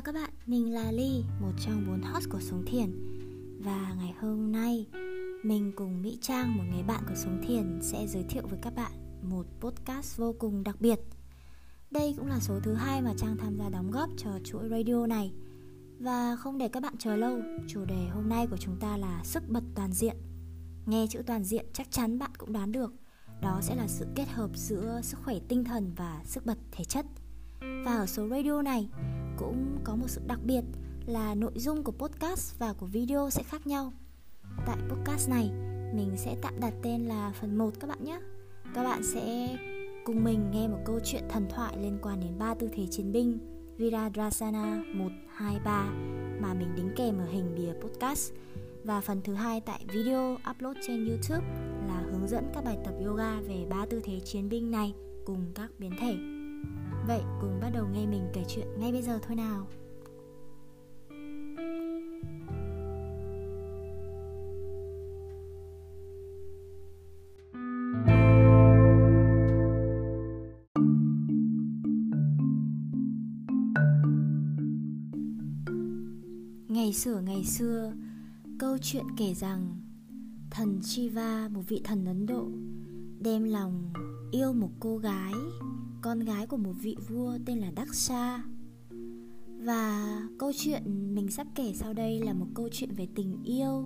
chào các bạn, mình là Ly, một trong bốn host của Sống Thiền. Và ngày hôm nay, mình cùng Mỹ Trang, một người bạn của Sống Thiền Sẽ giới thiệu với các bạn một podcast vô cùng đặc biệt. Đây cũng là số thứ hai mà Trang tham gia đóng góp cho chuỗi radio này. Và không để các bạn chờ lâu, chủ đề hôm nay của chúng ta là sức bật toàn diện. Nghe chữ toàn diện chắc chắn bạn cũng đoán được Đó sẽ là sự kết hợp giữa sức khỏe tinh thần và sức bật thể chất. Và ở số radio này cũng có một sự đặc biệt là nội dung của podcast và của video sẽ khác nhau. Tại podcast này, mình sẽ tạm đặt tên là phần 1 các bạn nhé. Các bạn sẽ cùng mình nghe một câu chuyện thần thoại liên quan đến ba tư thế chiến binh Viradrasana 1, 2, 3 mà mình đính kèm ở hình bìa podcast. Và phần thứ hai tại video upload trên YouTube là hướng dẫn các bài tập yoga về ba tư thế chiến binh này cùng các biến thể. Vậy cùng bắt đầu nghe mình kể chuyện ngay bây giờ thôi nào. Ngày xưa ngày xưa, câu chuyện kể rằng thần Shiva, một vị thần Ấn Độ, đem lòng yêu một cô gái con gái của một vị vua tên là Daksha. Và câu chuyện mình sắp kể sau đây là một câu chuyện về tình yêu,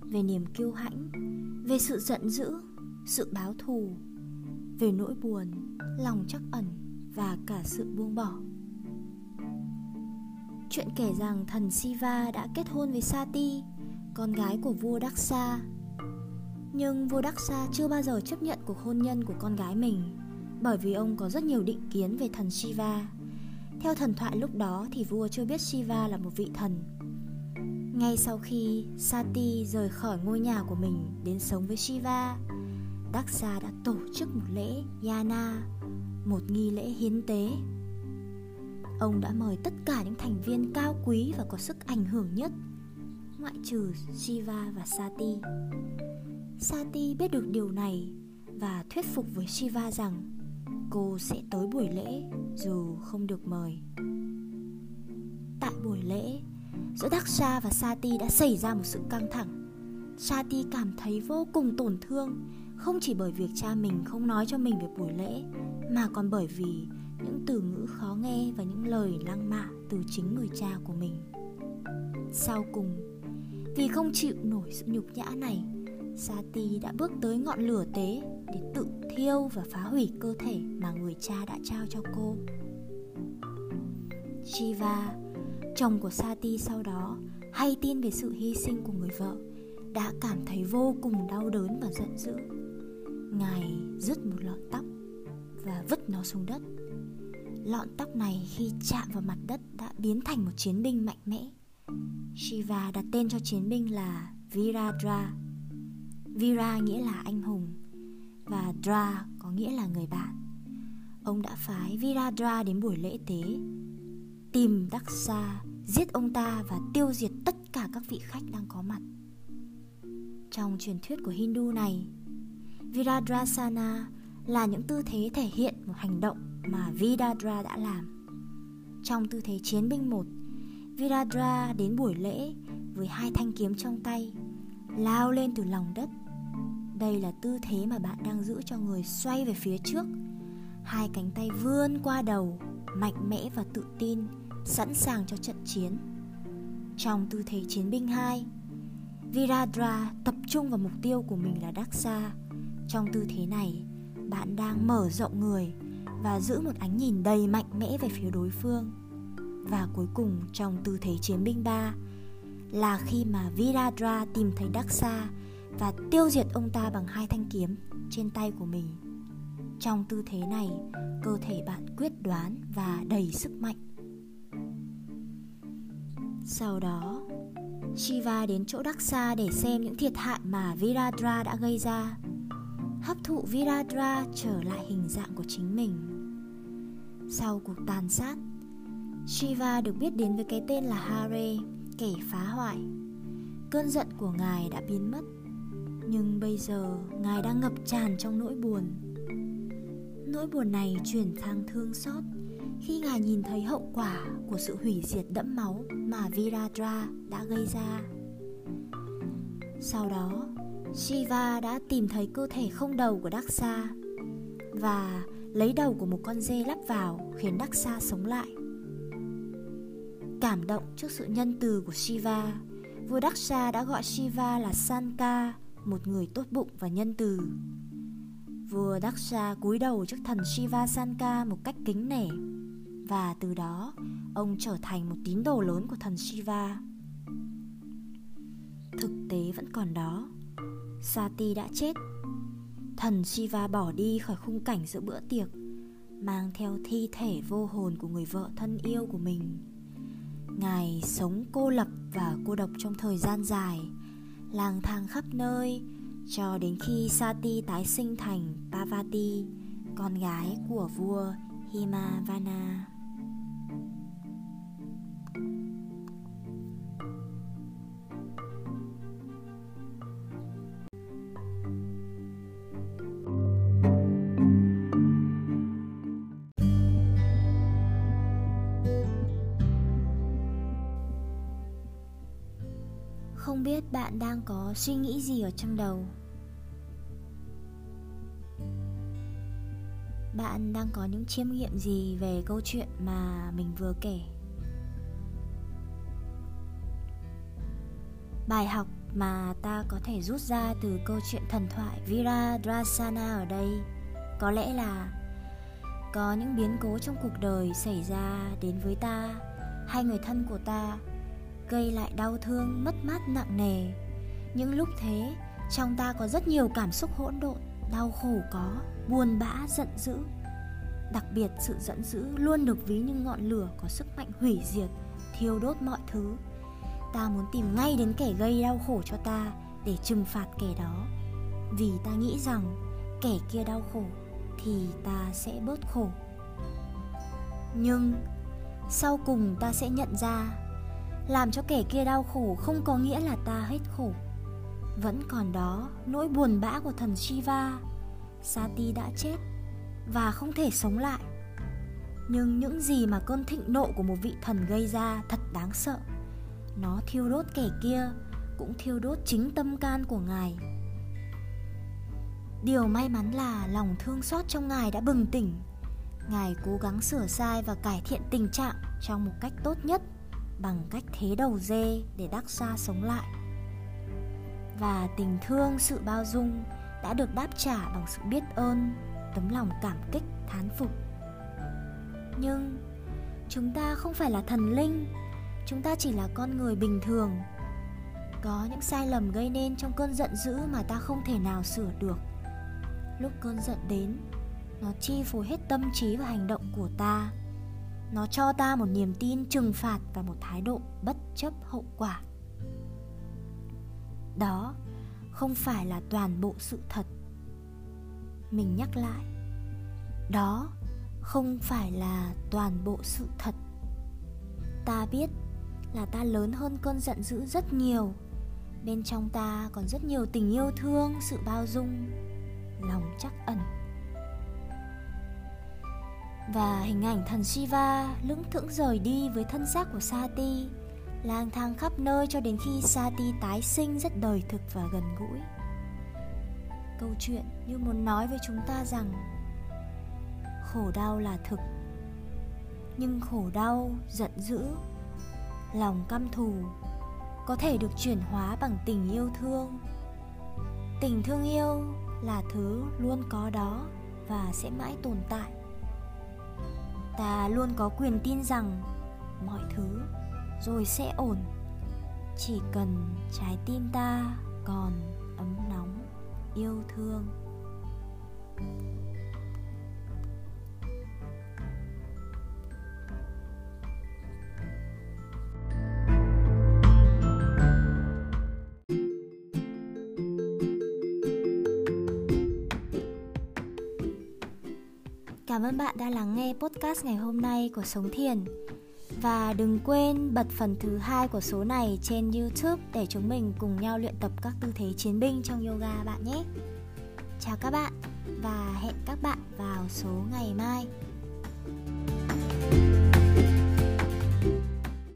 về niềm kiêu hãnh, về sự giận dữ, sự báo thù, về nỗi buồn, lòng trắc ẩn và cả sự buông bỏ. Chuyện kể rằng thần Siva đã kết hôn với Sati, con gái của vua Daksa. Nhưng vua Daksa chưa bao giờ chấp nhận cuộc hôn nhân của con gái mình bởi vì ông có rất nhiều định kiến về thần Shiva. Theo thần thoại lúc đó thì vua chưa biết Shiva là một vị thần. Ngay sau khi Sati rời khỏi ngôi nhà của mình đến sống với Shiva, Daksa đã tổ chức một lễ Yana, một nghi lễ hiến tế. Ông đã mời tất cả những thành viên cao quý và có sức ảnh hưởng nhất, ngoại trừ Shiva và Sati. Sati biết được điều này và thuyết phục với Shiva rằng cô sẽ tới buổi lễ dù không được mời. Tại buổi lễ, giữa Daksha và Sati đã xảy ra một sự căng thẳng. Sati cảm thấy vô cùng tổn thương, không chỉ bởi việc cha mình không nói cho mình về buổi lễ, mà còn bởi vì những từ ngữ khó nghe và những lời lăng mạ từ chính người cha của mình. Sau cùng, vì không chịu nổi sự nhục nhã này Sati đã bước tới ngọn lửa tế để tự thiêu và phá hủy cơ thể mà người cha đã trao cho cô. Shiva, chồng của Sati sau đó hay tin về sự hy sinh của người vợ, đã cảm thấy vô cùng đau đớn và giận dữ. Ngài rứt một lọn tóc và vứt nó xuống đất. Lọn tóc này khi chạm vào mặt đất đã biến thành một chiến binh mạnh mẽ. Shiva đặt tên cho chiến binh là Viradra. Vira nghĩa là anh hùng và Dra có nghĩa là người bạn. Ông đã phái Viradra đến buổi lễ tế, tìm Daksa, giết ông ta và tiêu diệt tất cả các vị khách đang có mặt. Trong truyền thuyết của Hindu này, Viradrasana là những tư thế thể hiện một hành động mà Vidadra đã làm. Trong tư thế chiến binh một, Viradra đến buổi lễ với hai thanh kiếm trong tay, lao lên từ lòng đất đây là tư thế mà bạn đang giữ cho người xoay về phía trước. Hai cánh tay vươn qua đầu, Mạnh mẽ và tự tin, Sẵn sàng cho trận chiến. Trong tư thế chiến binh 2 Viradra tập trung vào mục tiêu của mình là Daksa Trong tư thế này, Bạn đang mở rộng người Và giữ một ánh nhìn đầy mạnh mẽ về phía đối phương. Và cuối cùng, trong tư thế chiến binh 3 Là khi mà Viradra tìm thấy Daksa và tiêu diệt ông ta bằng hai thanh kiếm trên tay của mình. Trong tư thế này, cơ thể bạn quyết đoán và đầy sức mạnh. Sau đó, Shiva đến chỗ Daksa để xem những thiệt hại mà Viradra đã gây ra. Hấp thụ Viradra trở lại hình dạng của chính mình. Sau cuộc tàn sát, Shiva được biết đến với cái tên là Hare, kẻ phá hoại. Cơn giận của ngài đã biến mất nhưng bây giờ ngài đang ngập tràn trong nỗi buồn nỗi buồn này chuyển sang thương xót khi ngài nhìn thấy hậu quả của sự hủy diệt đẫm máu mà Viradra đã gây ra. Sau đó, Shiva đã tìm thấy cơ thể không đầu của Daksa và lấy đầu của một con dê lắp vào khiến Daksa sống lại. Cảm động trước sự nhân từ của Shiva, vua Daksha đã gọi Shiva là Sanka, một người tốt bụng và nhân từ. Vua Daksha cúi đầu trước thần Shiva Sanka một cách kính nể và từ đó ông trở thành một tín đồ lớn của thần Shiva. Thực tế vẫn còn đó. Sati đã chết. Thần Shiva bỏ đi khỏi khung cảnh giữa bữa tiệc, mang theo thi thể vô hồn của người vợ thân yêu của mình. Ngài sống cô lập và cô độc trong thời gian dài, lang thang khắp nơi cho đến khi Sati tái sinh thành Parvati, con gái của vua Himavana. Không biết bạn đang có suy nghĩ gì ở trong đầu. Bạn đang có những chiêm nghiệm gì về câu chuyện mà mình vừa kể? Bài học mà ta có thể rút ra từ câu chuyện thần thoại Viradrasana ở đây Có lẽ là Có những biến cố trong cuộc đời xảy ra đến với ta Hay người thân của ta gây lại đau thương, mất mát nặng nề. Những lúc thế, trong ta có rất nhiều cảm xúc hỗn độn, đau khổ có, buồn bã, giận dữ. Đặc biệt sự giận dữ luôn được ví như ngọn lửa có sức mạnh hủy diệt, thiêu đốt mọi thứ. Ta muốn tìm ngay đến kẻ gây đau khổ cho ta để trừng phạt kẻ đó. Vì ta nghĩ rằng kẻ kia đau khổ thì ta sẽ bớt khổ. Nhưng sau cùng ta sẽ nhận ra làm cho kẻ kia đau khổ không có nghĩa là ta hết khổ. Vẫn còn đó, nỗi buồn bã của thần shiva. Sati đã chết và không thể sống lại. Nhưng những gì mà cơn thịnh nộ của một vị thần gây ra thật đáng sợ. Nó thiêu đốt kẻ kia, cũng thiêu đốt chính tâm can của ngài. Điều may mắn là lòng thương xót trong ngài đã bừng tỉnh. Ngài cố gắng sửa sai và cải thiện tình trạng trong một cách tốt nhất bằng cách thế đầu dê để đắc xa sống lại. Và tình thương, sự bao dung đã được đáp trả bằng sự biết ơn, tấm lòng cảm kích, thán phục. Nhưng chúng ta không phải là thần linh, chúng ta chỉ là con người bình thường. Có những sai lầm gây nên trong cơn giận dữ mà ta không thể nào sửa được. Lúc cơn giận đến, nó chi phối hết tâm trí và hành động của ta nó cho ta một niềm tin trừng phạt và một thái độ bất chấp hậu quả. Đó không phải là toàn bộ sự thật. Mình nhắc lại, đó không phải là toàn bộ sự thật. Ta biết là ta lớn hơn cơn giận dữ rất nhiều. Bên trong ta còn rất nhiều tình yêu thương, sự bao dung, lòng chắc ẩn và hình ảnh thần Shiva lững thững rời đi với thân xác của Sati lang thang khắp nơi cho đến khi Sati tái sinh rất đời thực và gần gũi. Câu chuyện như muốn nói với chúng ta rằng khổ đau là thực nhưng khổ đau, giận dữ, lòng căm thù có thể được chuyển hóa bằng tình yêu thương. Tình thương yêu là thứ luôn có đó và sẽ mãi tồn tại ta luôn có quyền tin rằng mọi thứ rồi sẽ ổn. Chỉ cần trái tim ta còn ấm nóng, yêu thương. Cảm ơn bạn đã lắng nghe podcast ngày hôm nay của Sống Thiền. Và đừng quên bật phần thứ hai của số này trên YouTube để chúng mình cùng nhau luyện tập các tư thế chiến binh trong yoga bạn nhé. Chào các bạn và hẹn các bạn vào số ngày mai.